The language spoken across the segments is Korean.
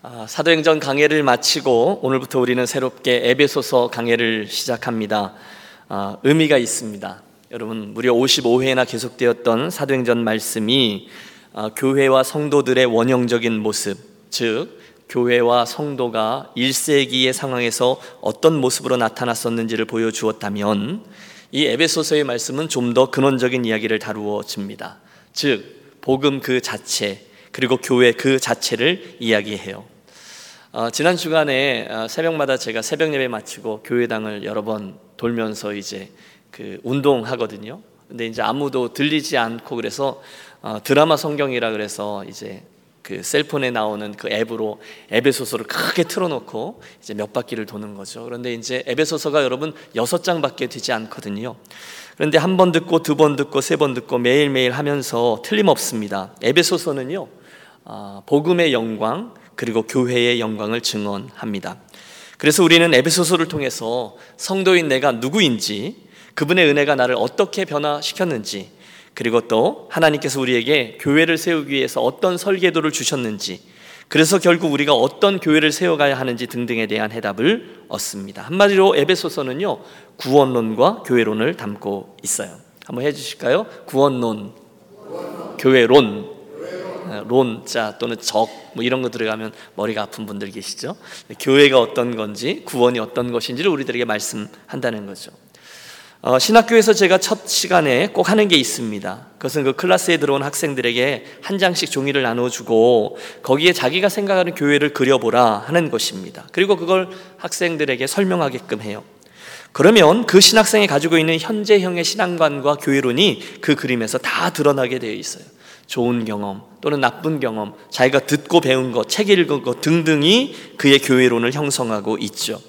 아, 사도행전 강해를 마치고 오늘부터 우리는 새롭게 에베소서 강해를 시작합니다. 아, 의미가 있습니다. 여러분 무려 55회나 계속되었던 사도행전 말씀이 아, 교회와 성도들의 원형적인 모습, 즉 교회와 성도가 1세기의 상황에서 어떤 모습으로 나타났었는지를 보여주었다면 이 에베소서의 말씀은 좀 더 근원적인 이야기를 다루어집니다. 즉 복음 그 자체 그리고 교회 그 자체를 이야기해요. 어, 지난 주간에 어, 새벽마다 제가 새벽 예배 마치고 교회당을 여러 번 돌면서 이제 그 운동하거든요. 근데 이제 아무도 들리지 않고 그래서 어, 드라마 성경이라 그래서 이제 그 셀폰에 나오는 그 앱으로 에베소서를 크게 틀어놓고 이제 몇 바퀴를 도는 거죠. 그런데 이제 에베소서가 여러분 여섯 장밖에 되지 않거든요. 그런데 한 번 듣고 두 번 듣고 세 번 듣고 매일 매일 하면서 틀림없습니다. 에베소서는요 아, 복음의 영광 그리고 교회의 영광을 증언합니다. 그래서 우리는 에베소서를 통해서 성도인 내가 누구인지 그분의 은혜가 나를 어떻게 변화시켰는지 그리고 또 하나님께서 우리에게 교회를 세우기 위해서 어떤 설계도를 주셨는지 그래서 결국 우리가 어떤 교회를 세워가야 하는지 등등에 대한 해답을 얻습니다. 한마디로 에베소서는요 구원론과 교회론을 담고 있어요. 한번 해주실까요? 구원론, 교회론, 론자 또는 적 뭐 이런 거 들어가면 머리가 아픈 분들 계시죠? 교회가 어떤 건지 구원이 어떤 것인지를 우리들에게 말씀한다는 거죠. 어, 신학교에서 제가 첫 시간에 꼭 하는 게 있습니다. 그것은 그 클래스에 들어온 학생들에게 한 장씩 종이를 나눠주고 거기에 자기가 생각하는 교회를 그려보라 하는 것입니다. 그리고 그걸 학생들에게 설명하게끔 해요. 그러면 그 신학생이 가지고 있는 현재형의 신앙관과 교회론이 그 그림에서 다 드러나게 되어 있어요. 좋은 경험 또는 나쁜 경험, 자기가 듣고 배운 것, 책 읽은 것 등등이 그의 교회론을 형성하고 있죠.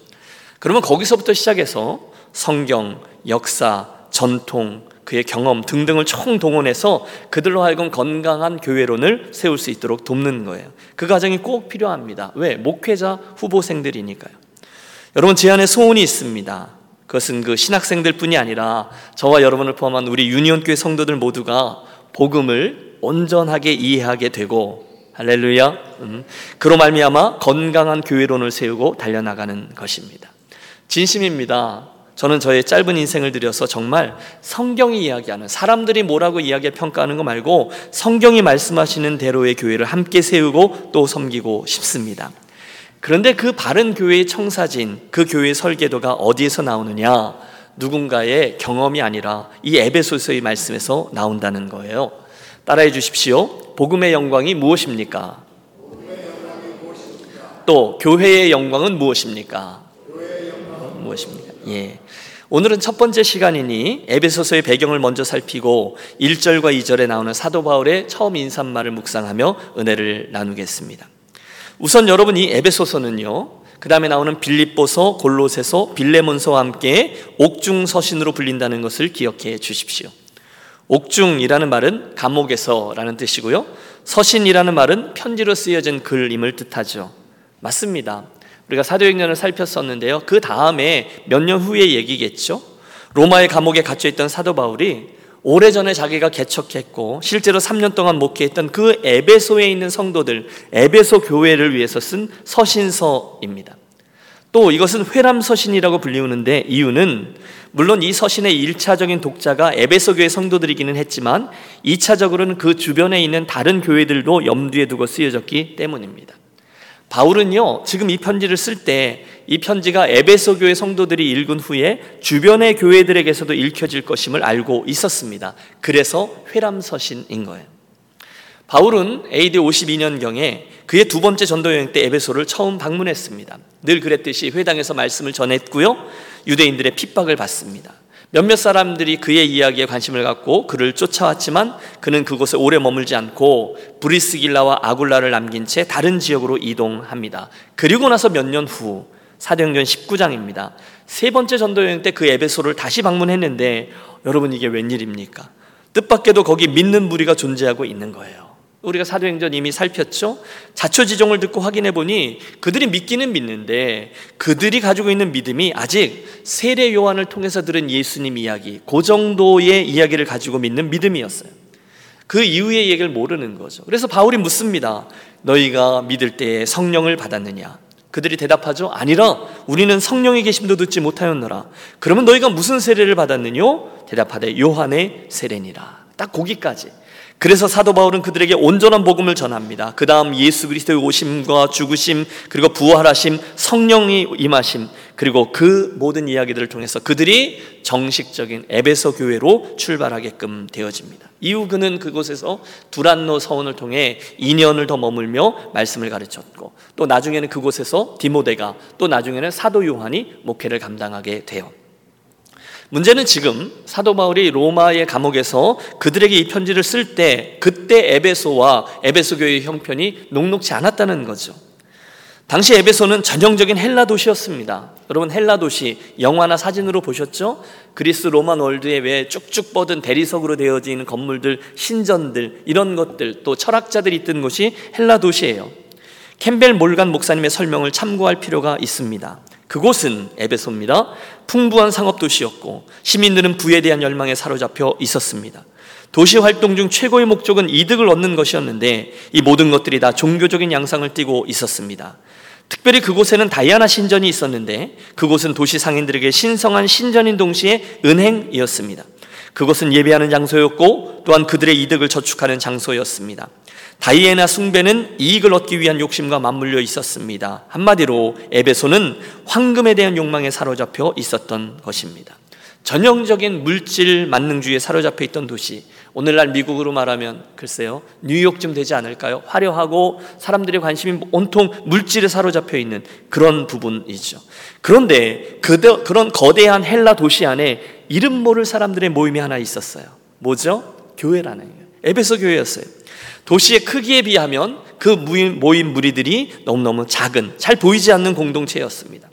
그러면 거기서부터 시작해서 성경, 역사, 전통, 그의 경험 등등을 총 동원해서 그들로 하여금 건강한 교회론을 세울 수 있도록 돕는 거예요. 그 과정이 꼭 필요합니다. 왜? 목회자 후보생들이니까요. 여러분, 제 안에 소원이 있습니다. 그것은 그 신학생들 뿐이 아니라 저와 여러분을 포함한 우리 유니온교회 성도들 모두가 복음을 온전하게 이해하게 되고 할렐루야. 음, 그로 말미암아 건강한 교회론을 세우고 달려나가는 것입니다. 진심입니다. 저는 저의 짧은 인생을 들여서 정말 성경이 이야기하는 사람들이 뭐라고 이야기 평가하는 거 말고 성경이 말씀하시는 대로의 교회를 함께 세우고 또 섬기고 싶습니다. 그런데 그 바른 교회의 청사진, 그 교회의 설계도가 어디에서 나오느냐? 누군가의 경험이 아니라 이 에베소서의 말씀에서 나온다는 거예요. 따라해 주십시오. 복음의 영광이 무엇입니까? 또 교회의 영광은 무엇입니까? 무엇입니까? 예. 오늘은 첫 번째 시간이니 에베소서의 배경을 먼저 살피고 1절과 2절에 나오는 사도 바울의 처음 인사말을 묵상하며 은혜를 나누겠습니다. 우선 여러분 이 에베소서는요. 그 다음에 나오는 빌립보서, 골로새서, 빌레몬서와 함께 옥중 서신으로 불린다는 것을 기억해 주십시오. 옥중이라는 말은 감옥에서라는 뜻이고요. 서신이라는 말은 편지로 쓰여진 글임을 뜻하죠. 맞습니다. 우리가 사도행전을 살폈었는데요. 그 다음에 몇 년 후의 얘기겠죠. 로마의 감옥에 갇혀 있던 사도 바울이 오래전에 자기가 개척했고 실제로 3년 동안 목회했던 그 에베소에 있는 성도들, 에베소 교회를 위해서 쓴 서신서입니다. 또 이것은 회람 서신이라고 불리우는데 이유는 물론 이 서신의 1차적인 독자가 에베소 교회 성도들이기는 했지만 2차적으로는 그 주변에 있는 다른 교회들도 염두에 두고 쓰여졌기 때문입니다. 바울은요, 지금 이 편지를 쓸 때 이 편지가 에베소 교회 성도들이 읽은 후에 주변의 교회들에게서도 읽혀질 것임을 알고 있었습니다. 그래서 회람 서신인 거예요. 바울은 AD 52년경에 그의 두 번째 전도 여행 때 에베소를 처음 방문했습니다. 늘 그랬듯이 회당에서 말씀을 전했고요. 유대인들의 핍박을 받습니다. 몇몇 사람들이 그의 이야기에 관심을 갖고 그를 쫓아왔지만 그는 그곳에 오래 머물지 않고 브리스길라와 아굴라를 남긴 채 다른 지역으로 이동합니다. 그리고 나서 몇 년 후 사도행전 19장입니다. 세 번째 전도 여행 때 그 에베소를 다시 방문했는데 여러분 이게 웬일입니까? 뜻밖에도 거기 믿는 무리가 존재하고 있는 거예요. 우리가 사도행전 이미 살폈죠? 자초지종을 듣고 확인해 보니 그들이 믿기는 믿는데 그들이 가지고 있는 믿음이 아직 세례 요한을 통해서 들은 예수님 이야기, 그 정도의 이야기를 가지고 믿는 믿음이었어요. 그 이후의 얘기를 모르는 거죠. 그래서 바울이 묻습니다. 너희가 믿을 때에 성령을 받았느냐? 그들이 대답하죠. 아니라 우리는 성령의 계심도 듣지 못하였노라. 그러면 너희가 무슨 세례를 받았느뇨? 대답하되 요한의 세례니라. 딱 거기까지. 그래서 사도 바울은 그들에게 온전한 복음을 전합니다. 그 다음 예수 그리스도의 오심과 죽으심, 그리고 부활하심, 성령이 임하심, 그리고 그 모든 이야기들을 통해서 그들이 정식적인 에베소 교회로 출발하게끔 되어집니다. 이후 그는 그곳에서 두란노 서원을 통해 2년을 더 머물며 말씀을 가르쳤고 또 나중에는 그곳에서 디모데가 또 나중에는 사도 요한이 목회를 감당하게 돼요. 문제는 지금 사도 바울이 로마의 감옥에서 그들에게 이 편지를 쓸 때 그때 에베소와 에베소 교회의 형편이 녹록지 않았다는 거죠. 당시 에베소는 전형적인 헬라 도시였습니다. 여러분 헬라 도시 영화나 사진으로 보셨죠? 그리스 로만 월드에 왜 쭉쭉 뻗은 대리석으로 되어진 건물들, 신전들 이런 것들 또 철학자들이 있던 곳이 헬라 도시예요. 캠벨 몰간 목사님의 설명을 참고할 필요가 있습니다. 그곳은 에베소입니다. 풍부한 상업 도시였고 시민들은 부에 대한 열망에 사로잡혀 있었습니다. 도시 활동 중 최고의 목적은 이득을 얻는 것이었는데 이 모든 것들이 다 종교적인 양상을 띠고 있었습니다. 특별히 그곳에는 다이아나 신전이 있었는데 그곳은 도시 상인들에게 신성한 신전인 동시에 은행이었습니다. 그곳은 예배하는 장소였고 또한 그들의 이득을 저축하는 장소였습니다. 다이애나 숭배는 이익을 얻기 위한 욕심과 맞물려 있었습니다. 한마디로 에베소는 황금에 대한 욕망에 사로잡혀 있었던 것입니다. 전형적인 물질 만능주의에 사로잡혀 있던 도시. 오늘날 미국으로 말하면 글쎄요, 뉴욕쯤 되지 않을까요? 화려하고 사람들의 관심이 온통 물질에 사로잡혀 있는 그런 부분이죠. 그런데 그, 그런 거대한 헬라 도시 안에 이름 모를 사람들의 모임이 하나 있었어요. 뭐죠? 교회라는 거예요. 에베소 교회였어요. 도시의 크기에 비하면 그 모임 무리들이 너무너무 작은, 잘 보이지 않는 공동체였습니다.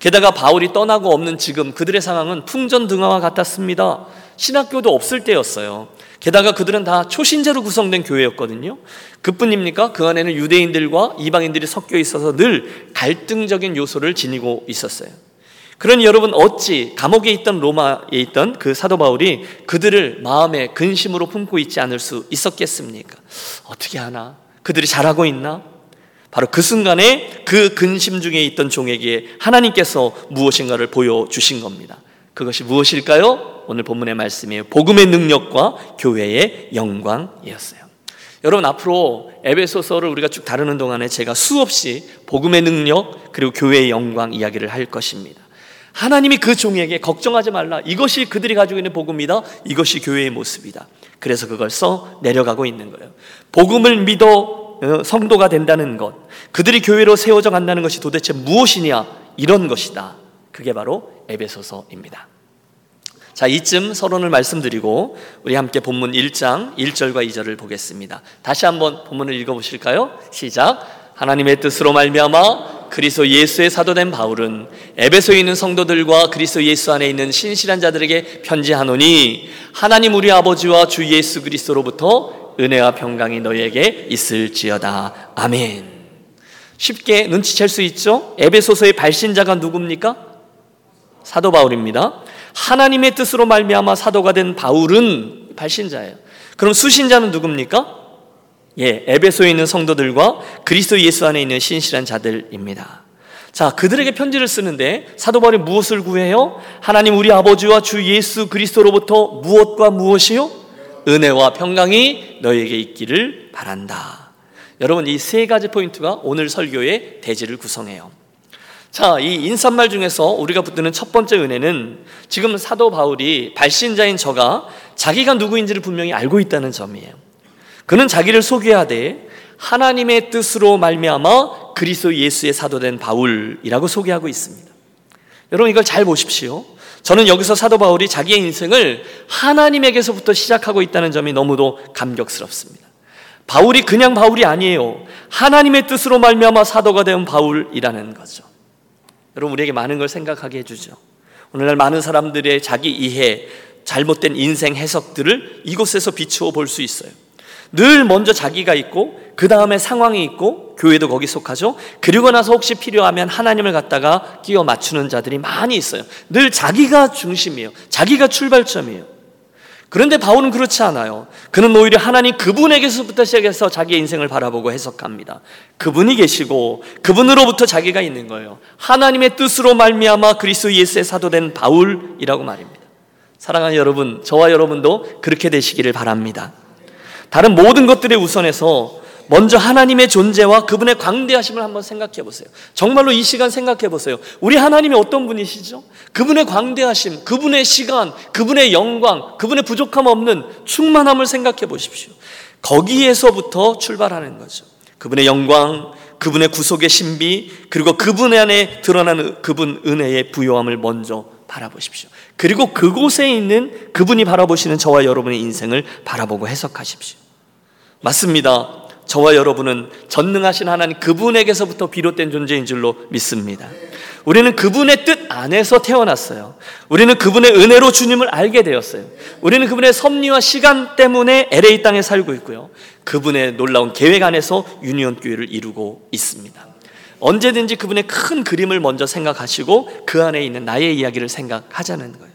게다가 바울이 떠나고 없는 지금 그들의 상황은 풍전등화와 같았습니다. 신학교도 없을 때였어요. 게다가 그들은 다 초신자로 구성된 교회였거든요. 그뿐입니까? 그 안에는 유대인들과 이방인들이 섞여 있어서 늘 갈등적인 요소를 지니고 있었어요. 그러니 여러분 어찌 감옥에 있던 로마에 있던 그 사도 바울이 그들을 마음에 근심으로 품고 있지 않을 수 있었겠습니까? 어떻게 하나? 그들이 잘하고 있나? 바로 그 순간에 그 근심 중에 있던 종에게 하나님께서 무엇인가를 보여주신 겁니다. 그것이 무엇일까요? 오늘 본문의 말씀이에요. 복음의 능력과 교회의 영광이었어요. 여러분 앞으로 에베소서를 우리가 쭉 다루는 동안에 제가 수없이 복음의 능력 그리고 교회의 영광 이야기를 할 것입니다. 하나님이 그 종에게 걱정하지 말라. 이것이 그들이 가지고 있는 복음이다. 이것이 교회의 모습이다. 그래서 그걸 써 내려가고 있는 거예요. 복음을 믿어 어, 성도가 된다는 것, 그들이 교회로 세워져 간다는 것이 도대체 무엇이냐? 이런 것이다. 그게 바로 에베소서입니다. 자, 이쯤 서론을 말씀드리고 우리 함께 본문 1장 1절과 2절을 보겠습니다. 다시 한번 본문을 읽어 보실까요? 시작. 하나님의 뜻으로 말미암아 그리스도 예수의 사도된 바울은 에베소에 있는 성도들과 그리스도 예수 안에 있는 신실한 자들에게 편지하노니 하나님 우리 아버지와 주 예수 그리스도로부터 은혜와 평강이 너희에게 있을지어다. 아멘. 쉽게 눈치챌 수 있죠? 에베소서의 발신자가 누굽니까? 사도 바울입니다. 하나님의 뜻으로 말미암아 사도가 된 바울은 발신자예요. 그럼 수신자는 누굽니까? 예, 에베소에 있는 성도들과 그리스도 예수 안에 있는 신실한 자들입니다. 자, 그들에게 편지를 쓰는데 사도 바울이 무엇을 구해요? 하나님 우리 아버지와 주 예수 그리스도로부터 무엇과 무엇이요? 은혜와 평강이 너에게 있기를 바란다. 여러분 이 세 가지 포인트가 오늘 설교의 대지를 구성해요. 자, 이 인사말 중에서 우리가 붙드는 첫 번째 은혜는 지금 사도 바울이 발신자인 저가 자기가 누구인지를 분명히 알고 있다는 점이에요. 그는 자기를 소개하되 하나님의 뜻으로 말미암아 그리스도 예수의 사도된 바울이라고 소개하고 있습니다. 여러분 이걸 잘 보십시오. 저는 여기서 사도 바울이 자기의 인생을 하나님에게서부터 시작하고 있다는 점이 너무도 감격스럽습니다. 바울이 그냥 바울이 아니에요. 하나님의 뜻으로 말미암아 사도가 된 바울이라는 거죠. 여러분 우리에게 많은 걸 생각하게 해주죠. 오늘날 많은 사람들의 자기 이해, 잘못된 인생 해석들을 이곳에서 비추어 볼 수 있어요. 늘 먼저 자기가 있고 그 다음에 상황이 있고 교회도 거기 속하죠. 그리고 나서 혹시 필요하면 하나님을 갖다가 끼워 맞추는 자들이 많이 있어요. 늘 자기가 중심이에요. 자기가 출발점이에요. 그런데 바울은 그렇지 않아요. 그는 오히려 하나님 그분에게서부터 시작해서 자기의 인생을 바라보고 해석합니다. 그분이 계시고 그분으로부터 자기가 있는 거예요. 하나님의 뜻으로 말미암아 그리스도 예수의 사도된 바울이라고 말입니다. 사랑하는 여러분, 저와 여러분도 그렇게 되시기를 바랍니다. 다른 모든 것들에 우선해서 먼저 하나님의 존재와 그분의 광대하심을 한번 생각해 보세요. 정말로 이 시간 생각해 보세요. 우리 하나님이 어떤 분이시죠? 그분의 광대하심, 그분의 시간, 그분의 영광, 그분의 부족함 없는 충만함을 생각해 보십시오. 거기에서부터 출발하는 거죠. 그분의 영광, 그분의 구속의 신비, 그리고 그분 안에 드러나는 그분 은혜의 부요함을 먼저 바라보십시오. 그리고 그곳에 있는 그분이 바라보시는 저와 여러분의 인생을 바라보고 해석하십시오. 맞습니다. 저와 여러분은 전능하신 하나님 그분에게서부터 비롯된 존재인 줄로 믿습니다. 우리는 그분의 뜻 안에서 태어났어요. 우리는 그분의 은혜로 주님을 알게 되었어요. 우리는 그분의 섭리와 시간 때문에 LA 땅에 살고 있고요. 그분의 놀라운 계획 안에서 유니온 교회를 이루고 있습니다. 언제든지 그분의 큰 그림을 먼저 생각하시고 그 안에 있는 나의 이야기를 생각하자는 거예요.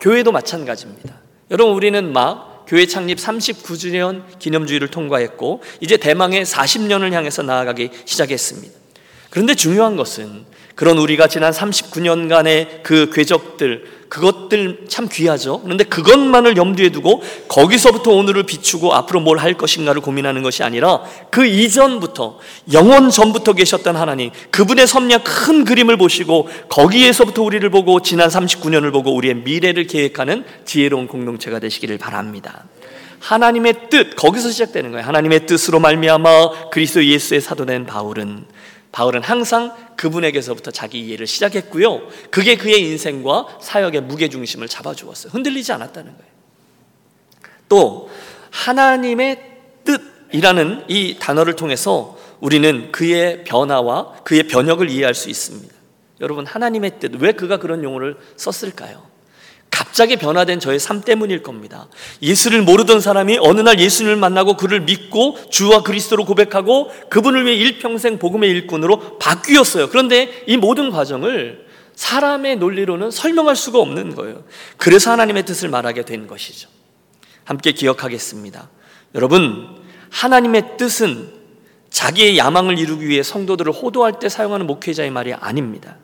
교회도 마찬가지입니다. 여러분 우리는 막 교회 창립 39주년 기념주의를 통과했고 이제 대망의 40년을 향해서 나아가기 시작했습니다. 그런데 중요한 것은 그런 우리가 지난 39년간의 그 궤적들 그것들 참 귀하죠. 그런데 그것만을 염두에 두고 거기서부터 오늘을 비추고 앞으로 뭘 할 것인가를 고민하는 것이 아니라 그 이전부터 영원 전부터 계셨던 하나님 그분의 섭리한 큰 그림을 보시고 거기에서부터 우리를 보고 지난 39년을 보고 우리의 미래를 계획하는 지혜로운 공동체가 되시기를 바랍니다. 하나님의 뜻 거기서 시작되는 거예요. 하나님의 뜻으로 말미암아 그리스도 예수의 사도된 바울은 바울은 항상 그분에게서부터 자기 이해를 시작했고요. 그게 그의 인생과 사역의 무게중심을 잡아주었어요. 흔들리지 않았다는 거예요. 또, 하나님의 뜻이라는 이 단어를 통해서 우리는 그의 변화와 그의 변혁을 이해할 수 있습니다. 여러분, 하나님의 뜻, 왜 그가 그런 용어를 썼을까요? 갑자기 변화된 저의 삶 때문일 겁니다. 예수를 모르던 사람이 어느 날 예수님을 만나고 그를 믿고 주와 그리스도로 고백하고 그분을 위해 일평생 복음의 일꾼으로 바뀌었어요. 그런데 이 모든 과정을 사람의 논리로는 설명할 수가 없는 거예요. 그래서 하나님의 뜻을 말하게 된 것이죠. 함께 기억하겠습니다. 여러분, 하나님의 뜻은 자기의 야망을 이루기 위해 성도들을 호도할 때 사용하는 목회자의 말이 아닙니다.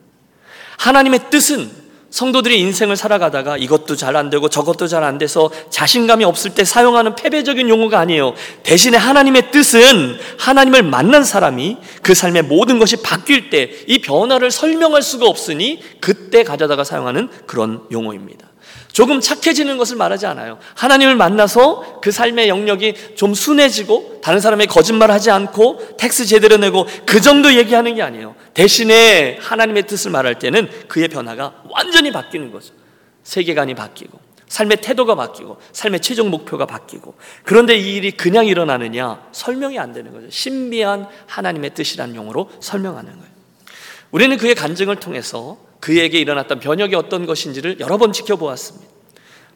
하나님의 뜻은 성도들이 인생을 살아가다가 이것도 잘 안 되고 저것도 잘 안 돼서 자신감이 없을 때 사용하는 패배적인 용어가 아니에요. 대신에 하나님의 뜻은 하나님을 만난 사람이 그 삶의 모든 것이 바뀔 때 이 변화를 설명할 수가 없으니 그때 가져다가 사용하는 그런 용어입니다. 조금 착해지는 것을 말하지 않아요. 하나님을 만나서 그 삶의 영역이 좀 순해지고 다른 사람의 거짓말 하지 않고 tax 제대로 내고 그 정도 얘기하는 게 아니에요. 대신에 하나님의 뜻을 말할 때는 그의 변화가 완전히 바뀌는 거죠. 세계관이 바뀌고 삶의 태도가 바뀌고 삶의 최종 목표가 바뀌고 그런데 이 일이 그냥 일어나느냐 설명이 안 되는 거죠. 신비한 하나님의 뜻이라는 용어로 설명하는 거예요. 우리는 그의 간증을 통해서 그에게 일어났던 변혁이 어떤 것인지를 여러 번 지켜보았습니다.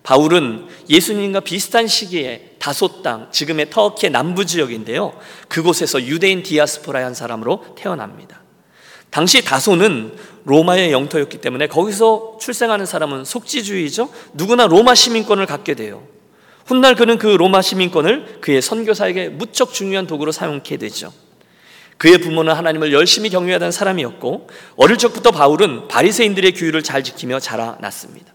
바울은 예수님과 비슷한 시기에 다소 땅, 지금의 터키의 남부 지역인데요. 그곳에서 유대인 디아스포라의 한 사람으로 태어납니다. 당시 다소는 로마의 영토였기 때문에 거기서 출생하는 사람은 속지주의죠. 누구나 로마 시민권을 갖게 돼요. 훗날 그는 그 로마 시민권을 그의 선교사에게 무척 중요한 도구로 사용하게 되죠. 그의 부모는 하나님을 열심히 경외하던 사람이었고 어릴 적부터 바울은 바리새인들의 규율을 잘 지키며 자라났습니다.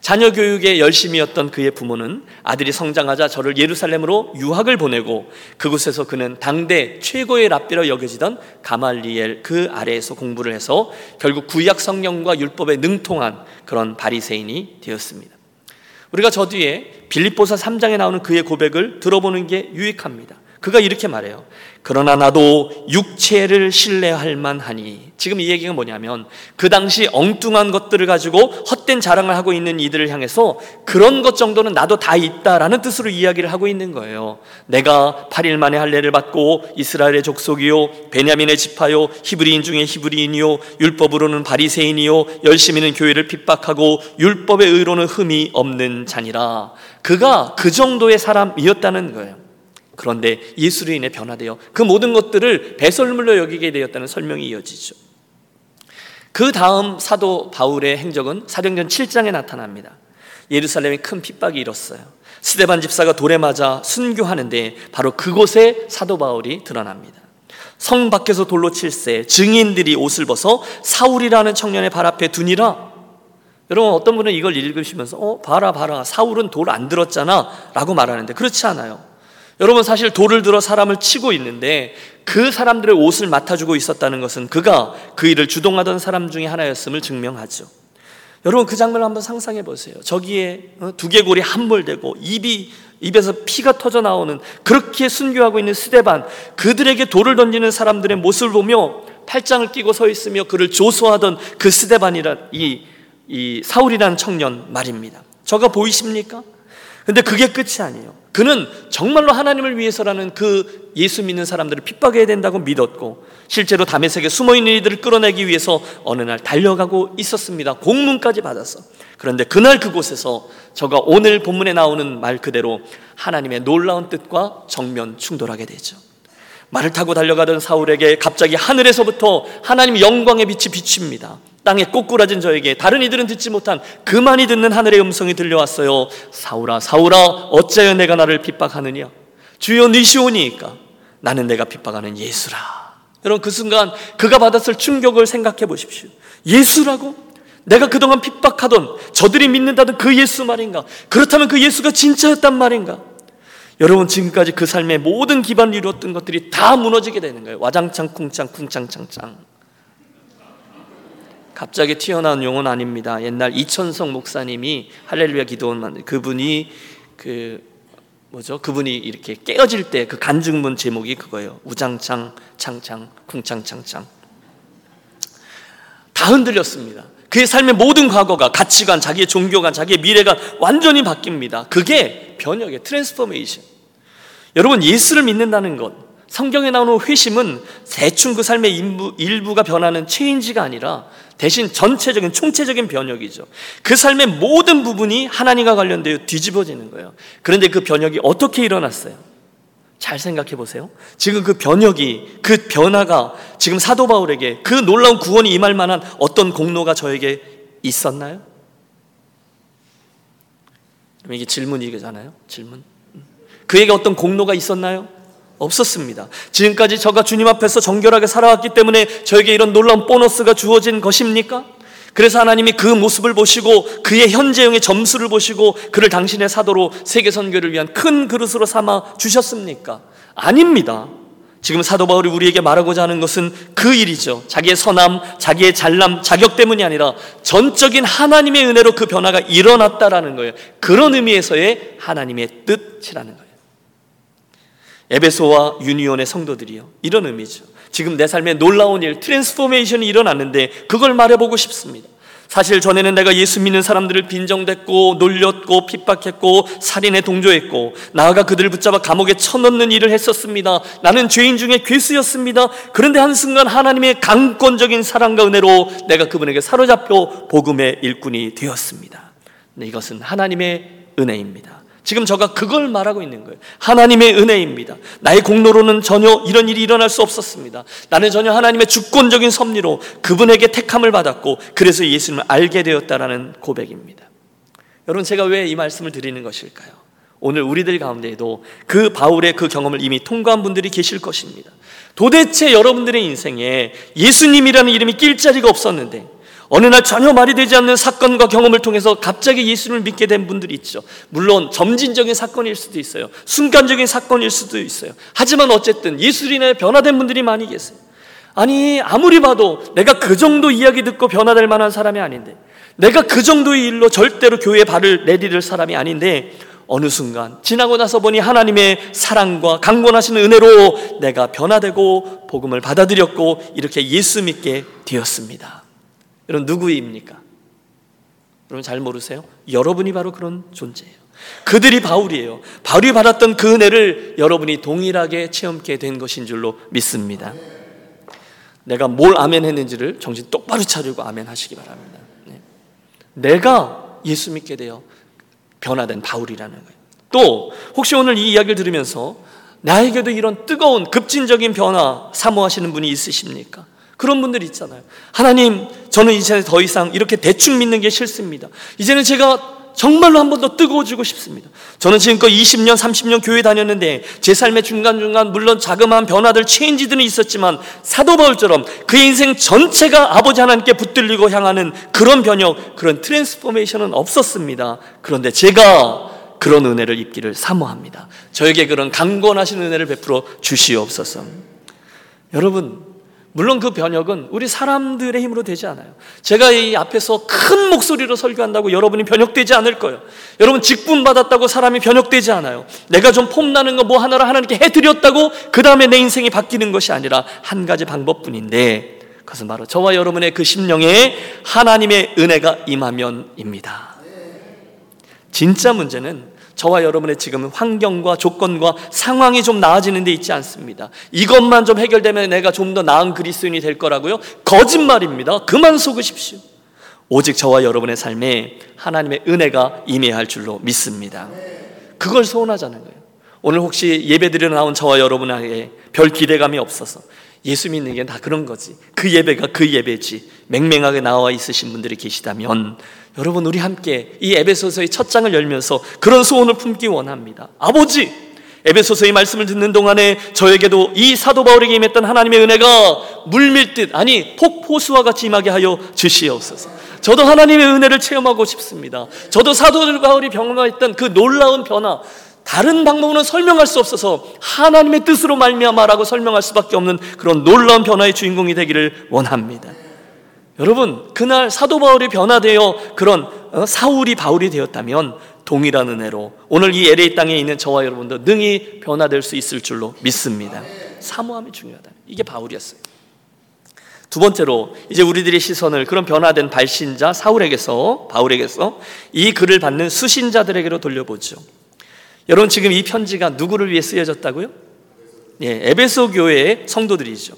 자녀 교육에 열심이었던 그의 부모는 아들이 성장하자 저를 예루살렘으로 유학을 보내고 그곳에서 그는 당대 최고의 랍비로 여겨지던 가말리엘 그 아래에서 공부를 해서 결국 구약 성경과 율법에 능통한 그런 바리새인이 되었습니다. 우리가 저 뒤에 빌립보서 3장에 나오는 그의 고백을 들어보는 게 유익합니다. 그가 이렇게 말해요. 그러나 나도 육체를 신뢰할 만하니 지금 이 얘기가 뭐냐면 그 당시 엉뚱한 것들을 가지고 헛된 자랑을 하고 있는 이들을 향해서 그런 것 정도는 나도 다 있다라는 뜻으로 이야기를 하고 있는 거예요. 내가 8일 만에 할례를 받고 이스라엘의 족속이요 베냐민의 지파요 히브리인 중에 히브리인이요 율법으로는 바리새인이요 열심히는 교회를 핍박하고 율법의 의로는 흠이 없는 자니라. 그가 그 정도의 사람이었다는 거예요. 그런데 예수로 인해 변화되어 그 모든 것들을 배설물로 여기게 되었다는 설명이 이어지죠. 그 다음 사도 바울의 행적은 사도행전 7장에 나타납니다. 예루살렘에 큰 핍박이 일었어요. 스데반 집사가 돌에 맞아 순교하는데 바로 그곳에 사도 바울이 드러납니다. 성 밖에서 돌로 칠세 증인들이 옷을 벗어 사울이라는 청년의 발 앞에 두니라. 여러분 어떤 분은 이걸 읽으시면서 어 봐라 봐라 사울은 돌 안 들었잖아 라고 말하는데 그렇지 않아요. 여러분 사실 돌을 들어 사람을 치고 있는데 그 사람들의 옷을 맡아주고 있었다는 것은 그가 그 일을 주동하던 사람 중에 하나였음을 증명하죠. 여러분 그 장면을 한번 상상해 보세요. 저기에 어, 두개골이 함몰되고 입이 입에서 피가 터져 나오는 그렇게 순교하고 있는 스데반 그들에게 돌을 던지는 사람들의 모습을 보며 팔짱을 끼고 서 있으며 그를 조소하던 그 스데반이란 이, 이 사울이라는 청년 말입니다. 저가 보이십니까? 근데 그게 끝이 아니에요. 그는 정말로 하나님을 위해서라는 그 예수 믿는 사람들을 핍박해야 된다고 믿었고 실제로 담에색에 숨어 있는 이들을 끌어내기 위해서 어느 날 달려가고 있었습니다. 공문까지 받았어. 그런데 그날 그곳에서 저가 오늘 본문에 나오는 말 그대로 하나님의 놀라운 뜻과 정면 충돌하게 되죠. 말을 타고 달려가던 사울에게 갑자기 하늘에서부터 하나님의 영광의 빛이 비칩니다. 땅에 꼬꾸라진 저에게 다른 이들은 듣지 못한 그만이 듣는 하늘의 음성이 들려왔어요. 사울아, 사울아, 어째여 내가 나를 핍박하느냐? 주여 니시오니까 나는 내가 핍박하는 예수라. 여러분 그 순간 그가 받았을 충격을 생각해 보십시오. 예수라고? 내가 그동안 핍박하던 저들이 믿는다던 그 예수 말인가? 그렇다면 그 예수가 진짜였단 말인가? 여러분 지금까지 그 삶의 모든 기반을 이루었던 것들이 다 무너지게 되는 거예요. 와장창 쿵창 쿵창창창. 갑자기 튀어나온 용어는 아닙니다. 옛날 이천성 목사님이 할렐루야 기도원 그분이 그 뭐죠? 그분이 이렇게 깨어질 때 그 간증문 제목이 그거예요. 우장창 창창 쿵창창창. 다 흔들렸습니다. 그의 삶의 모든 과거가 가치관, 자기의 종교관, 자기의 미래가 완전히 바뀝니다. 그게 변혁의 transformation. 여러분 예수를 믿는다는 것, 성경에 나오는 회심은 대충 그 삶의 일부, 일부가 변하는 change가 아니라 대신 전체적인 총체적인 변혁이죠. 그 삶의 모든 부분이 하나님과 관련되어 뒤집어지는 거예요. 그런데 그 변혁이 어떻게 일어났어요? 잘 생각해 보세요. 지금 그 변혁이, 그 변화가 지금 사도 바울에게 그 놀라운 구원이 임할 만한 어떤 공로가 저에게 있었나요? 이게 질문이잖아요. 질문. 그에게 어떤 공로가 있었나요? 없었습니다. 지금까지 저가 주님 앞에서 정결하게 살아왔기 때문에 저에게 이런 놀라운 보너스가 주어진 것입니까? 그래서 하나님이 그 모습을 보시고 그의 현재형의 점수를 보시고 그를 당신의 사도로 세계 선교를 위한 큰 그릇으로 삼아 주셨습니까? 아닙니다. 지금 사도 바울이 우리에게 말하고자 하는 것은 그 일이죠. 자기의 선함, 자기의 잘남, 자격 때문이 아니라 전적인 하나님의 은혜로 그 변화가 일어났다라는 거예요. 그런 의미에서의 하나님의 뜻이라는 거예요. 에베소와 유니온의 성도들이요. 이런 의미죠. 지금 내 삶에 놀라운 일, transformation이 일어났는데 그걸 말해보고 싶습니다. 사실 전에는 내가 예수 믿는 사람들을 빈정댔고 놀렸고 핍박했고 살인에 동조했고 나아가 그들을 붙잡아 감옥에 쳐넣는 일을 했었습니다. 나는 죄인 중에 괴수였습니다. 그런데 한순간 하나님의 강권적인 사랑과 은혜로 내가 그분에게 사로잡혀 복음의 일꾼이 되었습니다. 네, 이것은 하나님의 은혜입니다. 지금 저가 그걸 말하고 있는 거예요. 하나님의 은혜입니다. 나의 공로로는 전혀 이런 일이 일어날 수 없었습니다. 나는 전혀 하나님의 주권적인 섭리로 그분에게 택함을 받았고 그래서 예수님을 알게 되었다라는 고백입니다. 여러분 제가 왜 이 말씀을 드리는 것일까요? 오늘 우리들 가운데에도 그 바울의 그 경험을 이미 통과한 분들이 계실 것입니다. 도대체 여러분들의 인생에 예수님이라는 이름이 낄 자리가 없었는데 어느 날 전혀 말이 되지 않는 사건과 경험을 통해서 갑자기 예수를 믿게 된 분들이 있죠. 물론 점진적인 사건일 수도 있어요. 순간적인 사건일 수도 있어요. 하지만 어쨌든 예수를 인해 변화된 분들이 많이 계세요. 아니, 아무리 봐도 내가 그 정도 이야기 듣고 변화될 만한 사람이 아닌데, 내가 그 정도의 일로 절대로 교회에 발을 내디딜 사람이 아닌데, 어느 순간 지나고 나서 보니 하나님의 사랑과 강권하시는 은혜로 내가 변화되고 복음을 받아들였고 이렇게 예수 믿게 되었습니다. 여러분 누구입니까? 여러분 잘 모르세요? 여러분이 바로 그런 존재예요. 그들이 바울이에요. 바울이 받았던 그 은혜를 여러분이 동일하게 체험케 된 것인 줄로 믿습니다. 내가 뭘 아멘 했는지를 정신 똑바로 차리고 아멘 하시기 바랍니다. 네. 내가 예수 믿게 되어 변화된 바울이라는 거예요. 또 혹시 오늘 이 이야기를 들으면서 나에게도 이런 뜨거운 급진적인 변화 사모하시는 분이 있으십니까? 그런 분들 있잖아요. 하나님, 저는 이제 더 이상 이렇게 대충 믿는 게 싫습니다. 이제는 제가 정말로 한 번 더 뜨거워지고 싶습니다. 저는 지금껏 20년, 30년 교회 다녔는데 제 삶의 중간중간 물론 자그마한 변화들, 체인지들은 있었지만 사도 바울처럼 그 인생 전체가 아버지 하나님께 붙들리고 향하는 그런 변형, 그런 transformation은 없었습니다. 그런데 제가 그런 은혜를 입기를 사모합니다. 저에게 그런 강권하신 은혜를 베풀어 주시옵소서. 여러분, 물론 그 변혁은 우리 사람들의 힘으로 되지 않아요. 제가 이 앞에서 큰 목소리로 설교한다고 여러분이 변혁되지 않을 거예요. 여러분 직분 받았다고 사람이 변혁되지 않아요. 내가 좀 폼나는 거 뭐 하나를 하나님께 해드렸다고 그 다음에 내 인생이 바뀌는 것이 아니라 한 가지 방법뿐인데 그것은 바로 저와 여러분의 그 심령에 하나님의 은혜가 임하면입니다. 진짜 문제는 저와 여러분의 지금 환경과 조건과 상황이 좀 나아지는 데 있지 않습니다. 이것만 좀 해결되면 내가 좀 더 나은 그리스도인이 될 거라고요? 거짓말입니다. 그만 속으십시오. 오직 저와 여러분의 삶에 하나님의 은혜가 임해야 할 줄로 믿습니다. 그걸 소원하자는 거예요. 오늘 혹시 예배드려 나온 저와 여러분에게 별 기대감이 없어서 예수 믿는 게 다 그런 거지. 그 예배가 그 예배지. 맹맹하게 나와 있으신 분들이 계시다면 여러분 우리 함께 이 에베소서의 첫 장을 열면서 그런 소원을 품기 원합니다. 아버지, 에베소서의 말씀을 듣는 동안에 저에게도 이 사도 바울에게 임했던 하나님의 은혜가 물밀듯 아니 폭포수와 같이 임하게 하여 주시옵소서. 저도 하나님의 은혜를 체험하고 싶습니다. 저도 사도 바울이 경험했던 그 놀라운 변화 다른 방법으로는 설명할 수 없어서 하나님의 뜻으로 말미암아라고 설명할 수밖에 없는 그런 놀라운 변화의 주인공이 되기를 원합니다. 여러분, 그날 사도 바울이 변화되어 그런 어, 사울이 바울이 되었다면 동일한 은혜로 오늘 이 LA 땅에 있는 저와 여러분도 능히 변화될 수 있을 줄로 믿습니다. 사모함이 중요하다. 이게 바울이었어요. 두 번째로 이제 우리들의 시선을 그런 변화된 발신자 사울에게서 바울에게서 이 글을 받는 수신자들에게로 돌려보죠. 여러분 지금 이 편지가 누구를 위해 쓰여졌다고요? 예, 에베소 교회의 성도들이죠.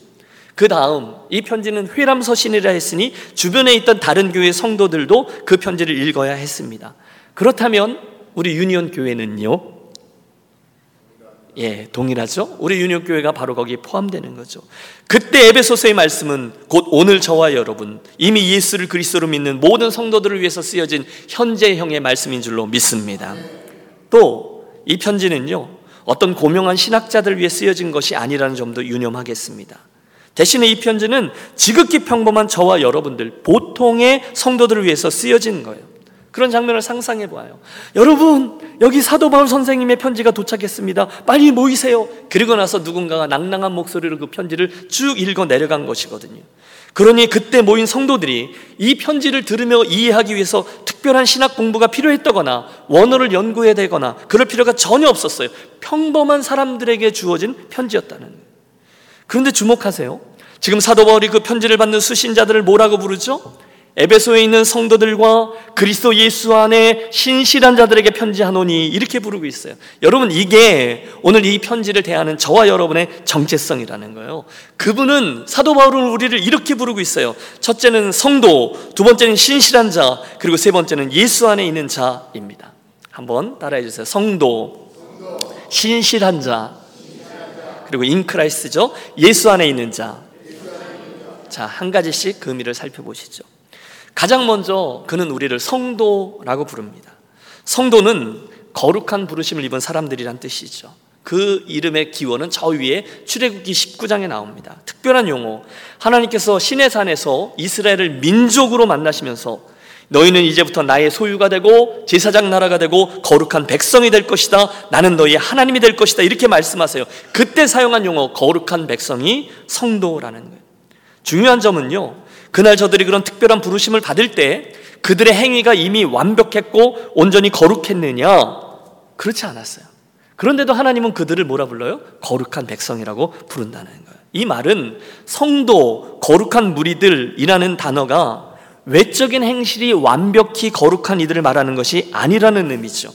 그 다음 이 편지는 회람 서신이라 했으니 주변에 있던 다른 교회 성도들도 그 편지를 읽어야 했습니다. 그렇다면 우리 유니온 교회는요? 예, 동일하죠? 우리 유니온 교회가 바로 거기에 포함되는 거죠. 그때 에베소서의 말씀은 곧 오늘 저와 여러분 이미 예수를 그리스도로 믿는 모든 성도들을 위해서 쓰여진 현재형의 말씀인 줄로 믿습니다. 또 이 편지는요. 어떤 고명한 신학자들 위해 쓰여진 것이 아니라는 점도 유념하겠습니다. 대신에 이 편지는 지극히 평범한 저와 여러분들, 보통의 성도들을 위해서 쓰여진 거예요. 그런 장면을 상상해 보아요. 여러분, 여기 사도 바울 선생님의 편지가 도착했습니다. 빨리 모이세요. 그리고 나서 누군가가 낭낭한 목소리로 그 편지를 쭉 읽어 내려간 것이거든요. 그러니 그때 모인 성도들이 이 편지를 들으며 이해하기 위해서 특별한 신학 공부가 필요했다거나 원어를 연구해야 되거나 그럴 필요가 전혀 없었어요. 평범한 사람들에게 주어진 편지였다는. 그런데 주목하세요. 지금 사도 바울이 그 편지를 받는 수신자들을 뭐라고 부르죠? 에베소에 있는 성도들과 그리스도 예수 안에 신실한 자들에게 편지하노니 이렇게 부르고 있어요. 여러분 이게 오늘 이 편지를 대하는 저와 여러분의 정체성이라는 거예요. 그분은 사도 바울은 우리를 이렇게 부르고 있어요. 첫째는 성도, 두 번째는 신실한 자, 그리고 세 번째는 예수 안에 있는 자입니다. 한번 따라해 주세요. 성도, 신실한 자, 그리고 인크라이스죠. 예수 안에 있는 자. 자, 한 가지씩 그 의미를 살펴보시죠. 가장 먼저 그는 우리를 성도라고 부릅니다. 성도는 거룩한 부르심을 입은 사람들이란 뜻이죠. 그 이름의 기원은 저 위에 출애굽기 19장에 나옵니다. 특별한 용어. 하나님께서 신의 산에서 이스라엘을 민족으로 만나시면서 너희는 이제부터 나의 소유가 되고 제사장 나라가 되고 거룩한 백성이 될 것이다. 나는 너희의 하나님이 될 것이다. 이렇게 말씀하세요. 그때 사용한 용어 거룩한 백성이 성도라는 거예요. 중요한 점은요. 그날 저들이 그런 특별한 부르심을 받을 때 그들의 행위가 이미 완벽했고 온전히 거룩했느냐? 그렇지 않았어요. 그런데도 하나님은 그들을 뭐라 불러요? 거룩한 백성이라고 부른다는 거예요. 이 말은 성도, 거룩한 무리들이라는 단어가 외적인 행실이 완벽히 거룩한 이들을 말하는 것이 아니라는 의미죠.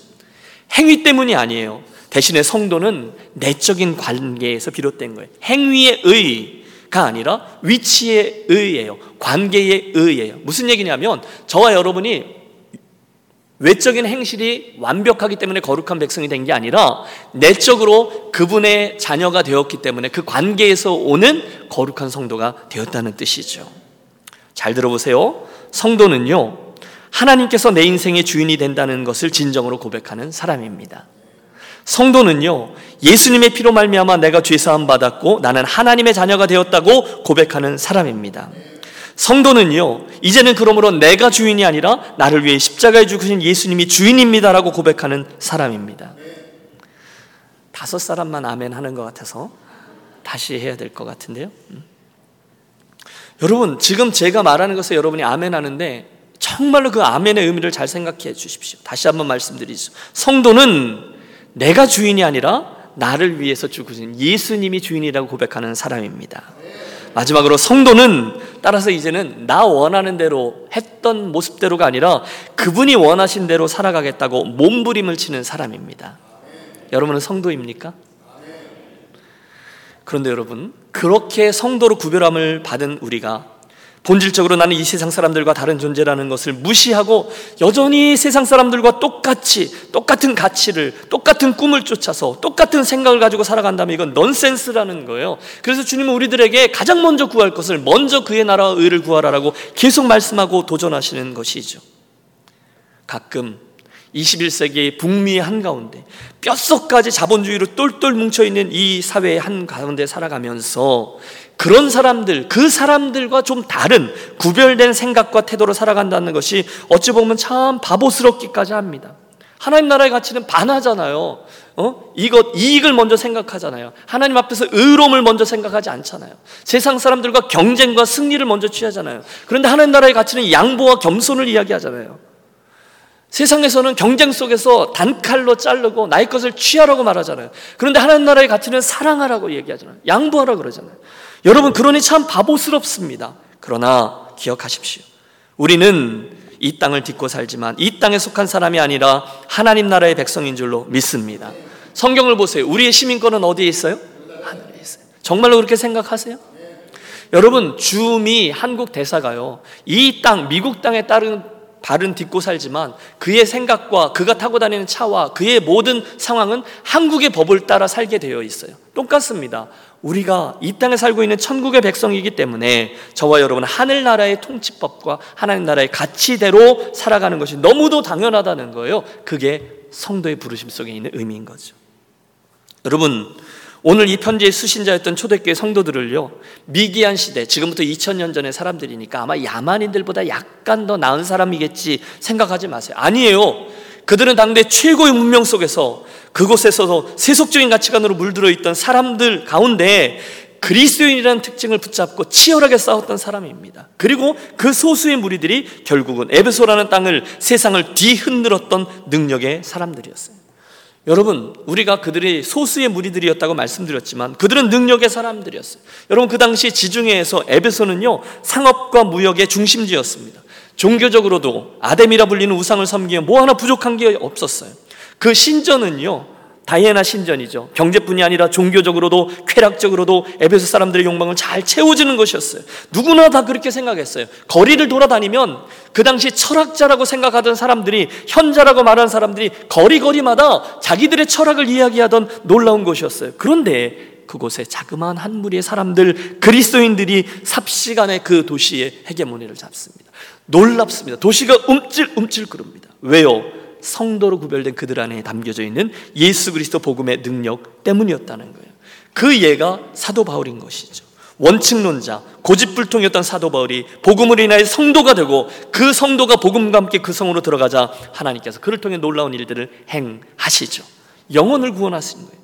행위 때문이 아니에요. 대신에 성도는 내적인 관계에서 비롯된 거예요. 행위의 의가 아니라 위치의 의예요. 관계의 의예요. 무슨 얘기냐면 저와 여러분이 외적인 행실이 완벽하기 때문에 거룩한 백성이 된 게 아니라 내적으로 그분의 자녀가 되었기 때문에 그 관계에서 오는 거룩한 성도가 되었다는 뜻이죠. 잘 들어보세요. 성도는요, 하나님께서 내 인생의 주인이 된다는 것을 진정으로 고백하는 사람입니다. 성도는요 예수님의 피로 말미암아 내가 죄 사함 받았고 나는 하나님의 자녀가 되었다고 고백하는 사람입니다. 성도는요 이제는 그러므로 내가 주인이 아니라 나를 위해 십자가에 죽으신 예수님이 주인입니다라고 고백하는 사람입니다. 다섯 사람만 아멘 하는 것 같아서 다시 해야 될 것 같은데요. 음. 여러분 지금 제가 말하는 것에 여러분이 아멘 하는데 정말로 그 아멘의 의미를 잘 생각해 주십시오. 다시 한번 말씀드리죠. 성도는 내가 주인이 아니라 나를 위해서 죽으신 예수님이 주인이라고 고백하는 사람입니다. 마지막으로 성도는 따라서 이제는 나 원하는 대로 했던 모습대로가 아니라 그분이 원하신 대로 살아가겠다고 몸부림을 치는 사람입니다. 여러분은 성도입니까? 그런데 여러분, 그렇게 성도로 구별함을 받은 우리가 본질적으로 나는 이 세상 사람들과 다른 존재라는 것을 무시하고 여전히 세상 사람들과 똑같이 똑같은 가치를 똑같은 꿈을 쫓아서 똑같은 생각을 가지고 살아간다면 이건 넌센스라는 거예요. 그래서 주님은 우리들에게 가장 먼저 구할 것을 먼저 그의 나라와 의를 구하라라고 계속 말씀하고 도전하시는 것이죠. 가끔 21세기의 북미의 한가운데 뼛속까지 자본주의로 똘똘 뭉쳐있는 이 사회의 한가운데 살아가면서 그런 사람들, 그 사람들과 좀 다른 구별된 생각과 태도로 살아간다는 것이 어찌 보면 참 바보스럽기까지 합니다. 하나님 나라의 가치는 반하잖아요. 어? 이것, 이익을 먼저 생각하잖아요. 하나님 앞에서 의로움을 먼저 생각하지 않잖아요. 세상 사람들과 경쟁과 승리를 먼저 취하잖아요. 그런데 하나님 나라의 가치는 양보와 겸손을 이야기하잖아요. 세상에서는 경쟁 속에서 단칼로 자르고 나의 것을 취하라고 말하잖아요. 그런데 하나님 나라의 가치는 사랑하라고 얘기하잖아요. 양보하라 그러잖아요. 여러분 그러니 참 바보스럽습니다. 그러나 기억하십시오. 우리는 이 땅을 딛고 살지만 이 땅에 속한 사람이 아니라 하나님 나라의 백성인 줄로 믿습니다. 성경을 보세요. 우리의 시민권은 어디에 있어요? 하늘에 있어요. 정말로 그렇게 생각하세요? 여러분 주미 한국 대사가요. 이 땅 미국 땅에 따른 발은 딛고 살지만 그의 생각과 그가 타고 다니는 차와 그의 모든 상황은 한국의 법을 따라 살게 되어 있어요. 똑같습니다. 우리가 이 땅에 살고 있는 천국의 백성이기 때문에 저와 여러분은 하늘나라의 통치법과 하나님 나라의 가치대로 살아가는 것이 너무도 당연하다는 거예요. 그게 성도의 부르심 속에 있는 의미인 거죠. 여러분, 오늘 이 편지의 수신자였던 초대교회 성도들을요, 미기한 시대, 지금부터 2000년 전의 사람들이니까 아마 야만인들보다 약간 더 나은 사람이겠지 생각하지 마세요. 아니에요. 그들은 당대 최고의 문명 속에서 그곳에서도 세속적인 가치관으로 물들어 있던 사람들 가운데 그리스도인이라는 특징을 붙잡고 치열하게 싸웠던 사람입니다. 그리고 그 소수의 무리들이 결국은 에베소라는 땅을 세상을 뒤흔들었던 능력의 사람들이었어요. 여러분, 우리가 그들이 소수의 무리들이었다고 말씀드렸지만 그들은 능력의 사람들이었어요. 여러분, 그 당시 지중해에서 에베소는요, 상업과 무역의 중심지였습니다. 종교적으로도 아데미라 불리는 우상을 섬기며 뭐 하나 부족한 게 없었어요. 그 신전은요, 다이애나 신전이죠. 경제뿐이 아니라 종교적으로도 쾌락적으로도 에베소 사람들의 욕망을 잘 채워주는 것이었어요. 누구나 다 그렇게 생각했어요. 거리를 돌아다니면 그 당시 철학자라고 생각하던 사람들이 현자라고 말하는 사람들이 거리거리마다 자기들의 철학을 이야기하던 놀라운 곳이었어요. 그런데 그곳에 자그마한 한 무리의 사람들 그리스도인들이 삽시간에 그 도시의 헤게모니를 잡습니다. 놀랍습니다. 도시가 움찔움찔 그럽니다. 왜요? 성도로 구별된 그들 안에 담겨져 있는 예수 그리스도 복음의 능력 때문이었다는 거예요. 그 예가 사도 바울인 것이죠. 원칙론자, 고집불통이었던 사도 바울이 복음으로 인하여 성도가 되고 그 성도가 복음과 함께 그 성으로 들어가자 하나님께서 그를 통해 놀라운 일들을 행하시죠. 영혼을 구원하시는 거예요.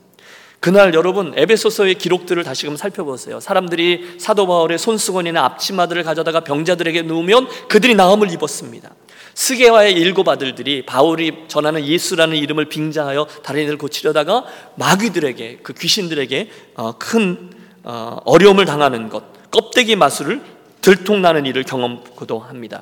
그날 여러분 에베소서의 기록들을 다시금 살펴보세요. 사람들이 사도 바울의 손수건이나 앞치마들을 가져다가 병자들에게 누우면 그들이 나음을 입었습니다. 스게와의 일곱 아들들이 바울이 전하는 예수라는 이름을 빙자하여 다른 이들을 고치려다가 마귀들에게 그 귀신들에게 어, 큰 어, 어려움을 당하는 것 껍데기 마술을 들통나는 일을 경험하기도 합니다.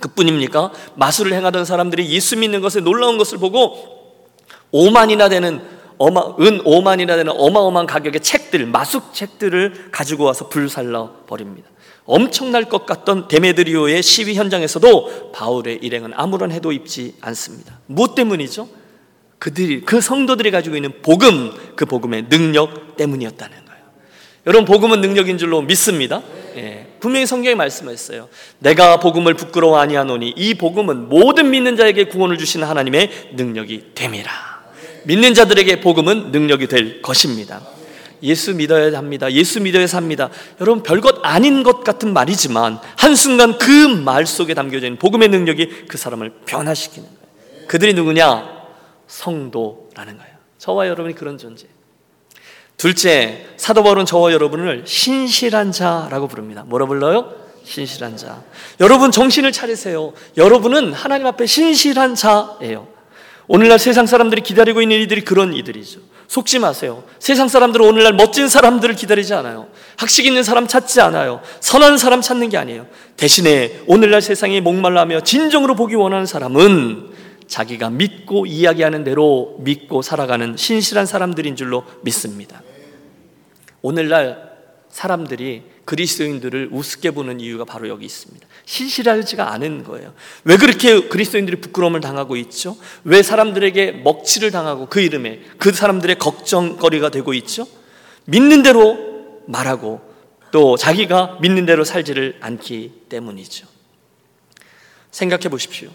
그뿐입니까? 마술을 행하던 사람들이 예수 믿는 것에 놀라운 것을 보고 5만이나 되는 어마, 은 5만이나 되는 어마어마한 가격의 책들, 마숙 책들을 가지고 와서 불살라 버립니다. 엄청날 것 같던 데메드리오의 시위 현장에서도 바울의 일행은 아무런 해도 입지 않습니다. 무엇 때문이죠? 그들이 그 성도들이 가지고 있는 복음, 그 복음의 능력 때문이었다는 거예요. 여러분 복음은 능력인 줄로 믿습니다. 예. 분명히 성경에 말씀했어요. 내가 복음을 부끄러워 아니하노니 이 복음은 모든 믿는 자에게 구원을 주시는 하나님의 능력이 됨이라. 믿는 자들에게 복음은 능력이 될 것입니다. 예수 믿어야 합니다. 예수 믿어야 삽니다. 여러분 별것 아닌 것 같은 말이지만 한순간 그 말 속에 담겨져 복음의 능력이 그 사람을 변화시키는 거예요. 그들이 누구냐? 성도라는 거예요. 저와 여러분이 그런 존재. 둘째, 사도 바울은 저와 여러분을 신실한 자라고 부릅니다. 뭐라 불러요? 신실한 자. 여러분 정신을 차리세요. 여러분은 하나님 앞에 신실한 자예요. 오늘날 세상 사람들이 기다리고 있는 이들이 그런 이들이죠. 속지 마세요. 세상 사람들은 오늘날 멋진 사람들을 기다리지 않아요. 학식 있는 사람 찾지 않아요. 선한 사람 찾는 게 아니에요. 대신에 오늘날 세상에 목말라며 진정으로 보기 원하는 사람은 자기가 믿고 이야기하는 대로 믿고 살아가는 신실한 사람들인 줄로 믿습니다. 오늘날 사람들이 그리스도인들을 우습게 보는 이유가 바로 여기 있습니다. 신실하지가 않은 거예요. 왜 그렇게 그리스도인들이 부끄러움을 당하고 있죠? 왜 사람들에게 먹칠을 당하고 그 이름에 그 사람들의 걱정거리가 되고 있죠? 믿는 대로 말하고 또 자기가 믿는 대로 살지를 않기 때문이죠. 생각해 보십시오.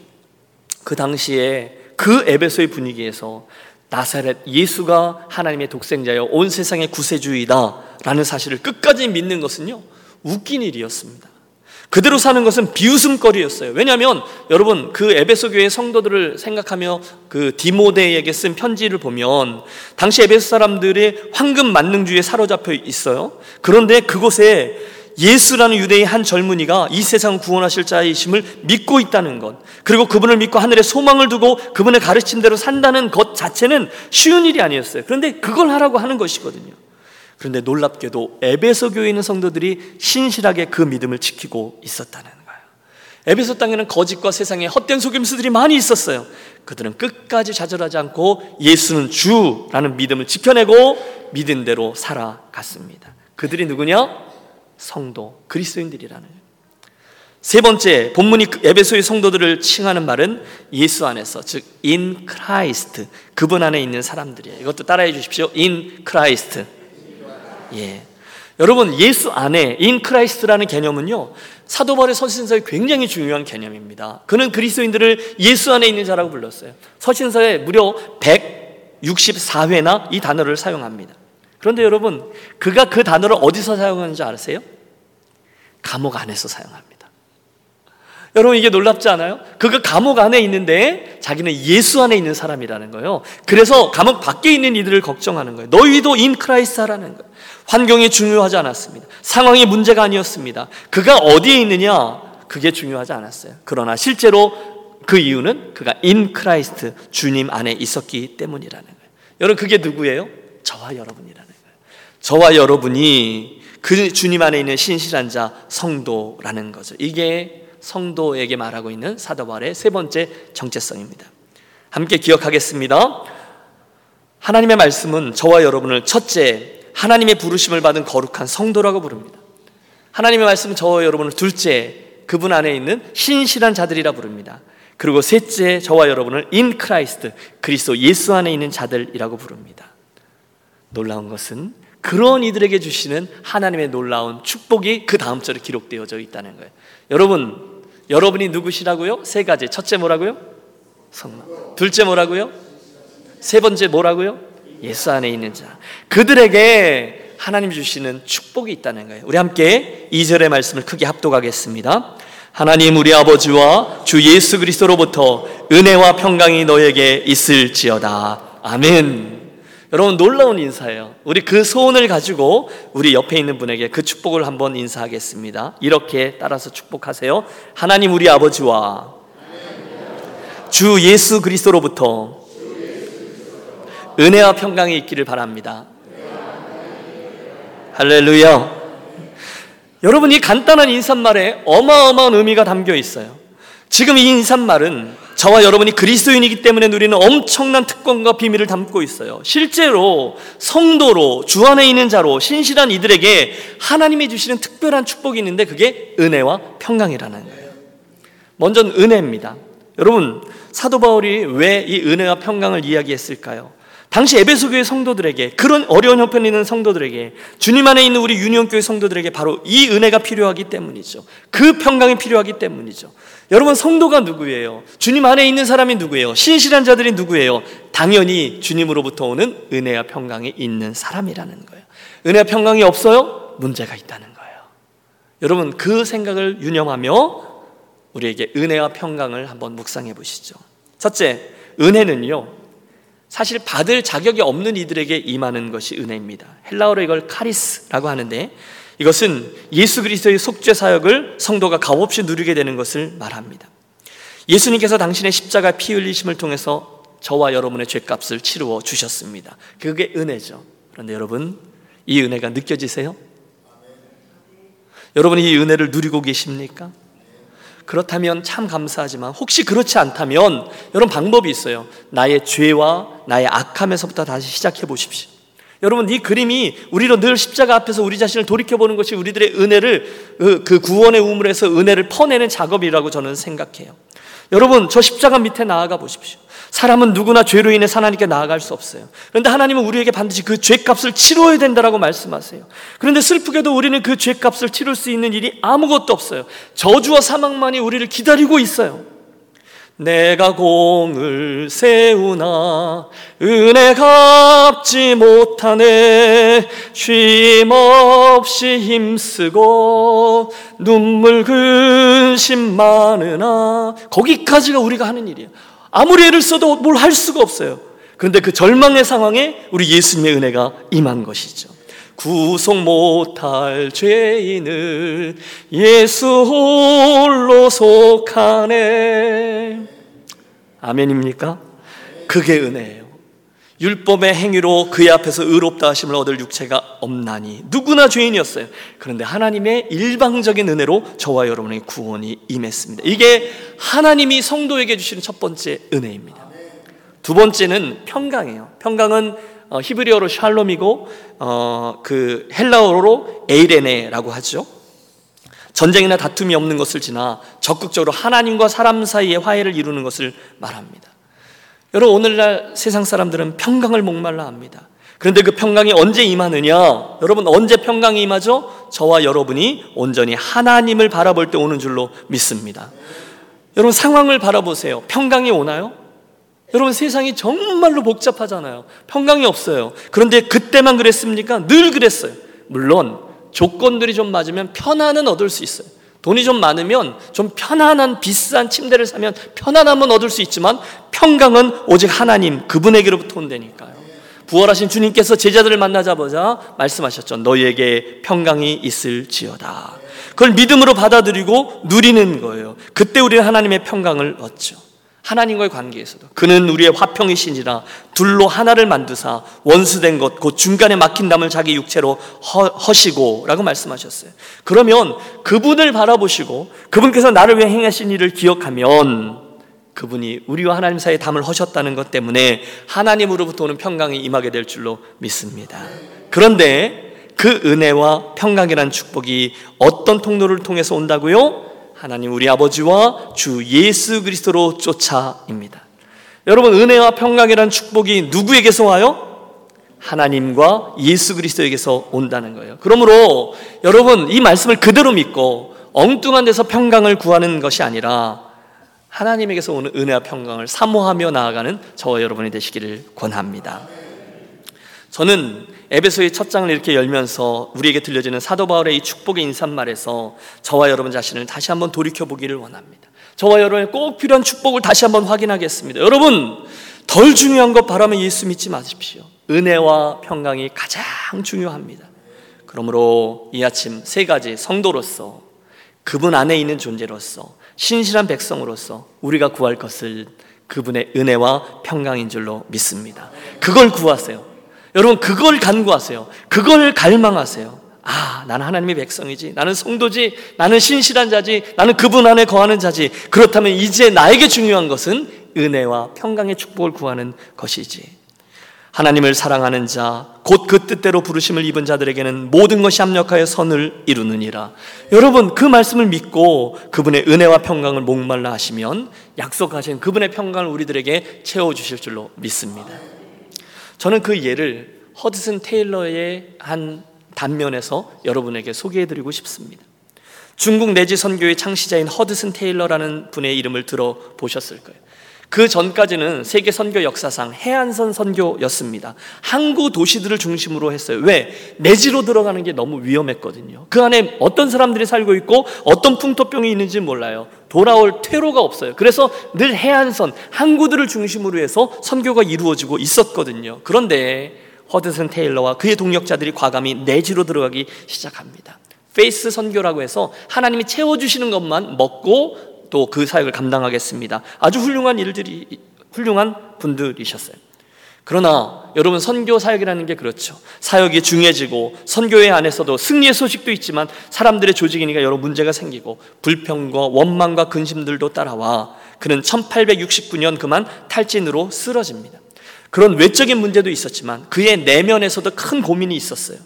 그 당시에 그 에베소의 분위기에서 나사렛 예수가 하나님의 독생자여 온 세상의 구세주이다라는 사실을 끝까지 믿는 것은요 웃긴 일이었습니다. 그대로 사는 것은 비웃음거리였어요. 왜냐하면 여러분 그 에베소 교회 성도들을 생각하며 그 디모데에게 쓴 편지를 보면 당시 에베소 사람들의 황금 만능주의에 사로잡혀 있어요. 그런데 그곳에 예수라는 유대의 한 젊은이가 이 세상 구원하실 자이심을 믿고 있다는 것, 그리고 그분을 믿고 하늘에 소망을 두고 그분의 가르친 대로 산다는 것 자체는 쉬운 일이 아니었어요. 그런데 그걸 하라고 하는 것이거든요. 그런데 놀랍게도 에베소 교회 있는 성도들이 신실하게 그 믿음을 지키고 있었다는 거예요. 에베소 땅에는 거짓과 세상에 헛된 속임수들이 많이 있었어요. 그들은 끝까지 좌절하지 않고 예수는 주라는 믿음을 지켜내고 믿은 대로 살아갔습니다. 그들이 누구냐? 성도, 그리스도인들이라는 세 번째, 본문이 그 에베소의 성도들을 칭하는 말은 예수 안에서, 즉, in Christ. 그분 안에 있는 사람들이에요. 이것도 따라해 주십시오. in Christ. 예. 여러분, 예수 안에 in Christ라는 개념은요, 사도벌의 서신서에 굉장히 중요한 개념입니다. 그는 그리스도인들을 예수 안에 있는 자라고 불렀어요. 서신서에 무려 164회나 이 단어를 사용합니다. 그런데 여러분, 그가 그 단어를 어디서 사용하는지 아세요? 감옥 안에서 사용합니다. 여러분 이게 놀랍지 않아요? 그가 감옥 안에 있는데 자기는 예수 안에 있는 사람이라는 거예요. 그래서 감옥 밖에 있는 이들을 걱정하는 거예요. 너희도 in Christ라는 거예요. 환경이 중요하지 않았습니다. 상황이 문제가 아니었습니다. 그가 어디에 있느냐 그게 중요하지 않았어요. 그러나 실제로 그 이유는 그가 in Christ 주님 안에 있었기 때문이라는 거예요. 여러분 그게 누구예요? 저와 여러분이라는 거예요. 저와 여러분이 그 주님 안에 있는 신실한 자 성도라는 거죠. 이게 성도에게 말하고 있는 사도 바울의 세 번째 정체성입니다. 함께 기억하겠습니다. 하나님의 말씀은 저와 여러분을 첫째 하나님의 부르심을 받은 거룩한 성도라고 부릅니다. 하나님의 말씀은 저와 여러분을 둘째 그분 안에 있는 신실한 자들이라 부릅니다. 그리고 셋째 저와 여러분을 in Christ 그리스도 예수 안에 있는 자들이라고 부릅니다. 놀라운 것은 그런 이들에게 주시는 하나님의 놀라운 축복이 그 다음 절에 기록되어져 있다는 거예요. 여러분, 여러분이 누구시라고요? 세 가지. 첫째 뭐라고요? 성막. 둘째 뭐라고요? 세 번째 뭐라고요? 예수 안에 있는 자. 그들에게 하나님 주시는 축복이 있다는 거예요. 우리 함께 2절의 말씀을 크게 합독하겠습니다. 하나님 우리 아버지와 주 예수 그리스도로부터 은혜와 평강이 너에게 있을지어다. 아멘. 여러분 놀라운 인사예요. 우리 그 소원을 가지고 우리 옆에 있는 분에게 그 축복을 한번 인사하겠습니다. 이렇게 따라서 축복하세요. 하나님 우리 아버지와 주 예수 그리스도로부터 은혜와 평강이 있기를 바랍니다. 할렐루야. 여러분 이 간단한 인사말에 어마어마한 의미가 담겨 있어요. 지금 이 인사말은 저와 여러분이 그리스도인이기 때문에 누리는 엄청난 특권과 비밀을 담고 있어요. 실제로 성도로 주 안에 있는 자로 신실한 이들에게 하나님이 주시는 특별한 축복이 있는데 그게 은혜와 평강이라는 거예요. 먼저는 은혜입니다. 여러분 사도 바울이 왜 이 은혜와 평강을 이야기했을까요? 당시 에베소 교회 성도들에게 그런 어려운 형편에 있는 성도들에게 주님 안에 있는 우리 유니온 교회 성도들에게 바로 이 은혜가 필요하기 때문이죠. 그 평강이 필요하기 때문이죠. 여러분 성도가 누구예요? 주님 안에 있는 사람이 누구예요? 신실한 자들이 누구예요? 당연히 주님으로부터 오는 은혜와 평강이 있는 사람이라는 거예요. 은혜와 평강이 없어요? 문제가 있다는 거예요. 여러분 그 생각을 유념하며 우리에게 은혜와 평강을 한번 묵상해 보시죠. 첫째, 은혜는요. 사실 받을 자격이 없는 이들에게 임하는 것이 은혜입니다. 헬라어로 이걸 카리스라고 하는데 이것은 예수 그리스도의 속죄 사역을 성도가 값없이 누리게 되는 것을 말합니다. 예수님께서 당신의 십자가 피 흘리심을 통해서 저와 여러분의 죄값을 치루어 주셨습니다. 그게 은혜죠. 그런데 여러분 이 은혜가 느껴지세요? 여러분 이 은혜를 누리고 계십니까? 그렇다면 참 감사하지만 혹시 그렇지 않다면 여러분 방법이 있어요. 나의 죄와 나의 악함에서부터 다시 시작해 보십시오. 여러분 이 그림이 우리로 늘 십자가 앞에서 우리 자신을 돌이켜 보는 것이 우리들의 은혜를 그, 그 구원의 우물에서 은혜를 퍼내는 작업이라고 저는 생각해요. 여러분 저 십자가 밑에 나아가 보십시오. 사람은 누구나 죄로 인해 하나님께 나아갈 수 없어요. 그런데 하나님은 우리에게 반드시 그 죄값을 치러야 된다라고 말씀하세요. 그런데 슬프게도 우리는 그 죄값을 치를 수 있는 일이 아무것도 없어요. 저주와 사망만이 우리를 기다리고 있어요. 내가 공을 세우나 은혜 갚지 못하네 쉼 없이 힘쓰고 눈물 근심 많으나 거기까지가 우리가 하는 일이에요. 아무리 애를 써도 뭘 할 수가 없어요. 그런데 그 절망의 상황에 우리 예수님의 은혜가 임한 것이죠. 구속 못할 죄인을 예수 홀로 속하네. 아멘입니까? 그게 은혜예요. 율법의 행위로 그의 앞에서 의롭다 하심을 얻을 육체가 없나니 누구나 죄인이었어요. 그런데 하나님의 일방적인 은혜로 저와 여러분의 구원이 임했습니다. 이게 하나님이 성도에게 주시는 첫 번째 은혜입니다. 두 번째는 평강이에요. 평강은 어, 히브리어로 샬롬이고 어, 그 헬라어로 에이레네라고 하죠. 전쟁이나 다툼이 없는 것을 지나 적극적으로 하나님과 사람 사이의 화해를 이루는 것을 말합니다. 여러분 오늘날 세상 사람들은 평강을 목말라 합니다. 그런데 그 평강이 언제 임하느냐? 여러분 언제 평강이 임하죠? 저와 여러분이 온전히 하나님을 바라볼 때 오는 줄로 믿습니다. 여러분 상황을 바라보세요. 평강이 오나요? 여러분 세상이 정말로 복잡하잖아요. 평강이 없어요. 그런데 그때만 그랬습니까? 늘 그랬어요. 물론 조건들이 좀 맞으면 편안은 얻을 수 있어요. 돈이 좀 많으면 좀 편안한 비싼 침대를 사면 편안함은 얻을 수 있지만 평강은 오직 하나님 그분에게로부터 온다니까요. 부활하신 주님께서 제자들을 만나자마자 말씀하셨죠. 너희에게 평강이 있을지어다. 그걸 믿음으로 받아들이고 누리는 거예요. 그때 우리는 하나님의 평강을 얻죠. 하나님과의 관계에서도 그는 우리의 화평이시니라 둘로 하나를 만드사 원수된 것 곧 중간에 막힌 담을 자기 육체로 허, 시고라고 말씀하셨어요. 그러면 그분을 바라보시고 그분께서 나를 위해 행하신 일을 기억하면 그분이 우리와 하나님 사이에 담을 허셨다는 것 때문에 하나님으로부터 오는 평강이 임하게 될 줄로 믿습니다. 그런데 그 은혜와 평강이라는 축복이 어떤 통로를 통해서 온다고요? 하나님 우리 아버지와 주 예수 그리스도로 쫓아입니다. 여러분 은혜와 평강이라는 축복이 누구에게서 와요? 하나님과 예수 그리스도에게서 온다는 거예요. 그러므로 여러분 이 말씀을 그대로 믿고 엉뚱한 데서 평강을 구하는 것이 아니라 하나님에게서 오는 은혜와 평강을 사모하며 나아가는 저와 여러분이 되시기를 권합니다. 저는 에베소의 첫 장을 이렇게 열면서 우리에게 들려지는 사도 바울의 이 축복의 인사말에서 저와 여러분 자신을 다시 한번 돌이켜 보기를 원합니다. 저와 여러분의 꼭 필요한 축복을 다시 한번 확인하겠습니다. 여러분, 덜 중요한 것 바라면 예수 믿지 마십시오. 은혜와 평강이 가장 중요합니다. 그러므로 이 아침 세 가지 성도로서 그분 안에 있는 존재로서 신실한 백성으로서 우리가 구할 것을 그분의 은혜와 평강인 줄로 믿습니다. 그걸 구하세요. 여러분 그걸 간구하세요. 그걸 갈망하세요. 아, 나는 하나님의 백성이지. 나는 성도지. 나는 신실한 자지. 나는 그분 안에 거하는 자지. 그렇다면 이제 나에게 중요한 것은 은혜와 평강의 축복을 구하는 것이지. 하나님을 사랑하는 자, 곧 그 뜻대로 부르심을 입은 자들에게는 모든 것이 합력하여 선을 이루느니라. 여러분, 그 말씀을 믿고 그분의 은혜와 평강을 목말라 하시면 약속하신 그분의 평강을 우리들에게 채워주실 줄로 믿습니다. 저는 그 예를 허드슨 테일러의 한 단면에서 여러분에게 소개해드리고 싶습니다. 중국 내지 선교의 창시자인 허드슨 테일러라는 분의 이름을 들어보셨을 거예요. 그 전까지는 세계 선교 역사상 해안선 선교였습니다. 항구 도시들을 중심으로 했어요. 왜? 내지로 들어가는 게 너무 위험했거든요. 그 안에 어떤 사람들이 살고 있고 어떤 풍토병이 있는지 몰라요. 돌아올 퇴로가 없어요. 그래서 늘 해안선, 항구들을 중심으로 해서 선교가 이루어지고 있었거든요. 그런데 허드슨 테일러와 그의 동역자들이 과감히 내지로 들어가기 시작합니다. faith 선교라고 해서 하나님이 채워주시는 것만 먹고 또 그 사역을 감당하겠습니다. 아주 훌륭한 일들이 훌륭한 분들이셨어요. 그러나 여러분 선교 사역이라는 게 그렇죠. 사역이 중해지고 선교회 안에서도 승리의 소식도 있지만 사람들의 조직이니까 여러 문제가 생기고 불평과 원망과 근심들도 따라와 그는 1869년 그만 탈진으로 쓰러집니다. 그런 외적인 문제도 있었지만 그의 내면에서도 큰 고민이 있었어요.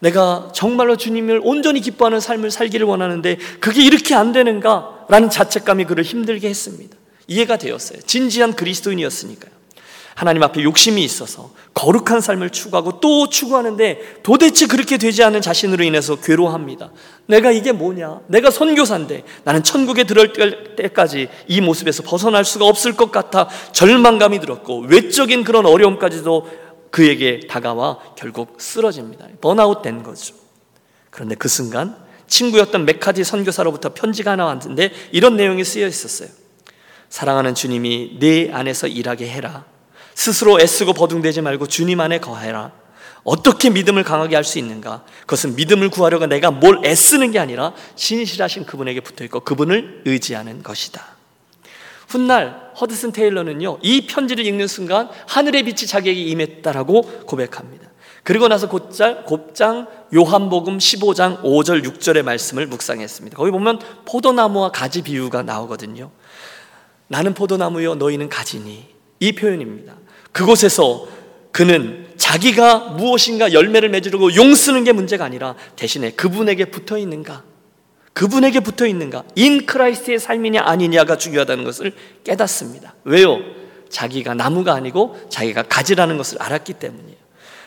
내가 정말로 주님을 온전히 기뻐하는 삶을 살기를 원하는데 그게 이렇게 안 되는가? 라는 자책감이 그를 힘들게 했습니다. 이해가 되었어요. 진지한 그리스도인이었으니까요. 하나님 앞에 욕심이 있어서 거룩한 삶을 추구하고 또 추구하는데 도대체 그렇게 되지 않은 자신으로 인해서 괴로워합니다. 내가 이게 뭐냐? 내가 선교사인데 나는 천국에 들어올 때까지 이 모습에서 벗어날 수가 없을 것 같아 절망감이 들었고 외적인 그런 어려움까지도 그에게 다가와 결국 쓰러집니다. 번아웃 된 거죠. 그런데 그 순간 친구였던 메카디 선교사로부터 편지가 하나 왔는데 이런 내용이 쓰여 있었어요. 사랑하는 주님이 내 안에서 일하게 해라. 스스로 애쓰고 버둥대지 말고 주님 안에 거해라. 어떻게 믿음을 강하게 할 수 있는가? 그것은 믿음을 구하려고 내가 뭘 애쓰는 게 아니라 신실하신 그분에게 붙어 있고 그분을 의지하는 것이다. 훗날 허드슨 테일러는요, 이 편지를 읽는 순간 하늘의 빛이 자기에게 임했다라고 고백합니다. 그리고 나서 곧장, 곧장 요한복음 15장 5절 6절의 말씀을 묵상했습니다. 거기 보면 포도나무와 가지 비유가 나오거든요. 나는 포도나무요 너희는 가지니 이 표현입니다. 그곳에서 그는 자기가 무엇인가 열매를 맺으려고 용 쓰는 게 문제가 아니라 대신에 그분에게 붙어 있는가 그분에게 붙어 있는가? in Christ의 삶이냐 아니냐가 중요하다는 것을 깨닫습니다. 왜요? 자기가 나무가 아니고 자기가 가지라는 것을 알았기 때문이에요.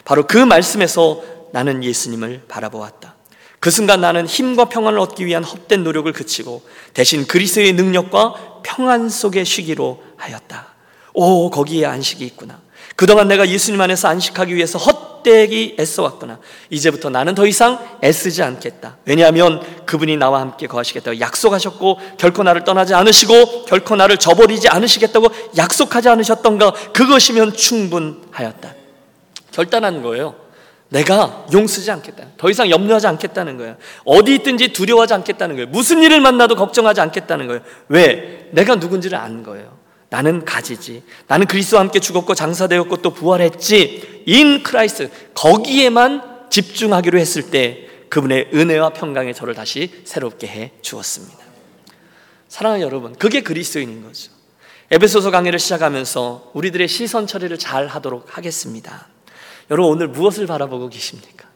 바로 그 말씀에서 나는 예수님을 바라보았다. 그 순간 나는 힘과 평안을 얻기 위한 헛된 노력을 그치고 대신 그리스도의 능력과 평안 속에 쉬기로 하였다. 오, 거기에 안식이 있구나. 그동안 내가 예수님 안에서 안식하기 위해서 헛 헛되이 애써왔구나. 이제부터 나는 더 이상 애쓰지 않겠다. 왜냐하면 그분이 나와 함께 거하시겠다고 약속하셨고 결코 나를 떠나지 않으시고 결코 나를 저버리지 않으시겠다고 약속하지 않으셨던가 그것이면 충분하였다. 결단한 거예요. 내가 용 쓰지 않겠다. 더 이상 염려하지 않겠다는 거예요. 어디 있든지 두려워하지 않겠다는 거예요. 무슨 일을 만나도 걱정하지 않겠다는 거예요. 왜? 내가 누군지를 아는 거예요. 나는 가지지. 나는 그리스도와 함께 죽었고 장사되었고 또 부활했지. in Christ 거기에만 집중하기로 했을 때 그분의 은혜와 평강이 저를 다시 새롭게 해 주었습니다. 사랑하는 여러분, 그게 그리스도인인 거죠. 에베소서 강의를 시작하면서 우리들의 시선 처리를 잘 하도록 하겠습니다. 여러분 오늘 무엇을 바라보고 계십니까?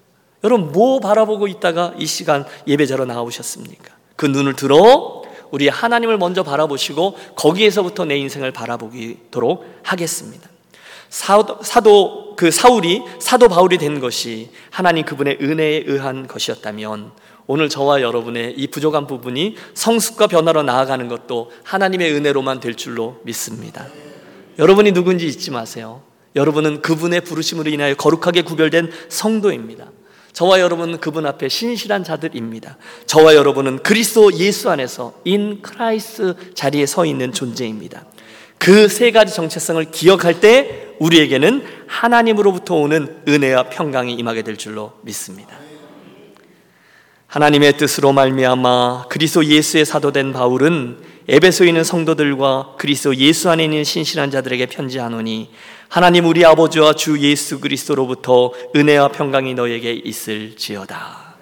여러분 뭐 바라보고 있다가 이 시간 예배자로 나오셨습니까? 그 눈을 들어 우리 하나님을 먼저 바라보시고 거기에서부터 내 인생을 바라보도록 하겠습니다. 사도 그 사울이 사도 바울이 된 것이 하나님 그분의 은혜에 의한 것이었다면 오늘 저와 여러분의 이 부족한 부분이 성숙과 변화로 나아가는 것도 하나님의 은혜로만 될 줄로 믿습니다. 여러분이 누군지 잊지 마세요. 여러분은 그분의 부르심으로 인하여 거룩하게 구별된 성도입니다. 저와 여러분은 그분 앞에 신실한 자들입니다. 저와 여러분은 그리스도 예수 안에서 in Christ 자리에 서 있는 존재입니다. 그 세 가지 정체성을 기억할 때 우리에게는 하나님으로부터 오는 은혜와 평강이 임하게 될 줄로 믿습니다. 하나님의 뜻으로 말미암아 그리스도 예수의 사도된 바울은 에베소에 있는 성도들과 그리스도 예수 안에 있는 신실한 자들에게 편지하노니 하나님 우리 아버지와 주 예수 그리스도로부터 은혜와 평강이 너에게 있을지어다.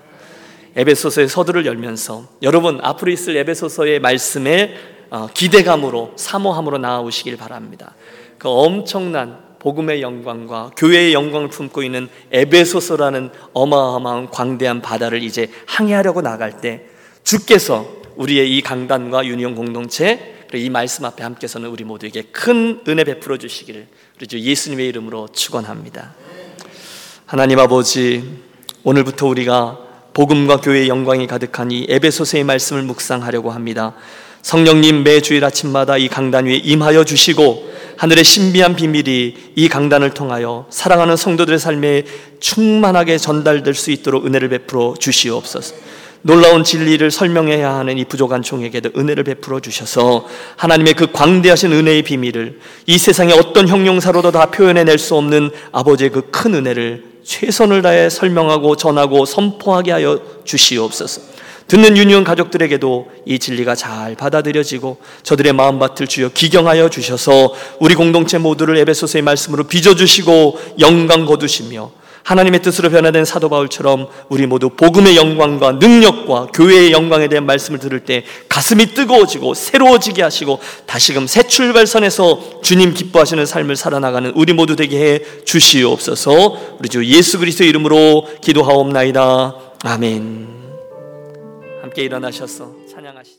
에베소서의 서두를 열면서 여러분 앞으로 있을 에베소서의 말씀에 어, 기대감으로 사모함으로 나아오시길 바랍니다. 그 엄청난 복음의 영광과 교회의 영광을 품고 있는 에베소서라는 어마어마한 광대한 바다를 이제 항해하려고 나갈 때 주께서 우리의 이 강단과 유니온 공동체 이 말씀 앞에 함께서는 우리 모두에게 큰 은혜 베풀어 주시기를 우리 주 예수님의 이름으로 축원합니다. 하나님 아버지 오늘부터 우리가 복음과 교회의 영광이 가득한 이 에베소서의 말씀을 묵상하려고 합니다. 성령님 매 주일 아침마다 이 강단 위에 임하여 주시고 하늘의 신비한 비밀이 이 강단을 통하여 사랑하는 성도들의 삶에 충만하게 전달될 수 있도록 은혜를 베풀어 주시옵소서. 놀라운 진리를 설명해야 하는 이 부족한 종에게도 은혜를 베풀어 주셔서 하나님의 그 광대하신 은혜의 비밀을 이 세상의 어떤 형용사로도 다 표현해낼 수 없는 아버지의 그 큰 은혜를 최선을 다해 설명하고 전하고 선포하게 하여 주시옵소서. 듣는 유니온 가족들에게도 이 진리가 잘 받아들여지고 저들의 마음밭을 주여 기경하여 주셔서 우리 공동체 모두를 에베소서의 말씀으로 빚어주시고 영광 거두시며 하나님의 뜻으로 변화된 사도 바울처럼 우리 모두 복음의 영광과 능력과 교회의 영광에 대한 말씀을 들을 때 가슴이 뜨거워지고 새로워지게 하시고 다시금 새 출발선에서 주님 기뻐하시는 삶을 살아나가는 우리 모두 되게 해 주시옵소서. 우리 주 예수 그리스도 이름으로 기도하옵나이다. 아멘. 함께 일어나셔서.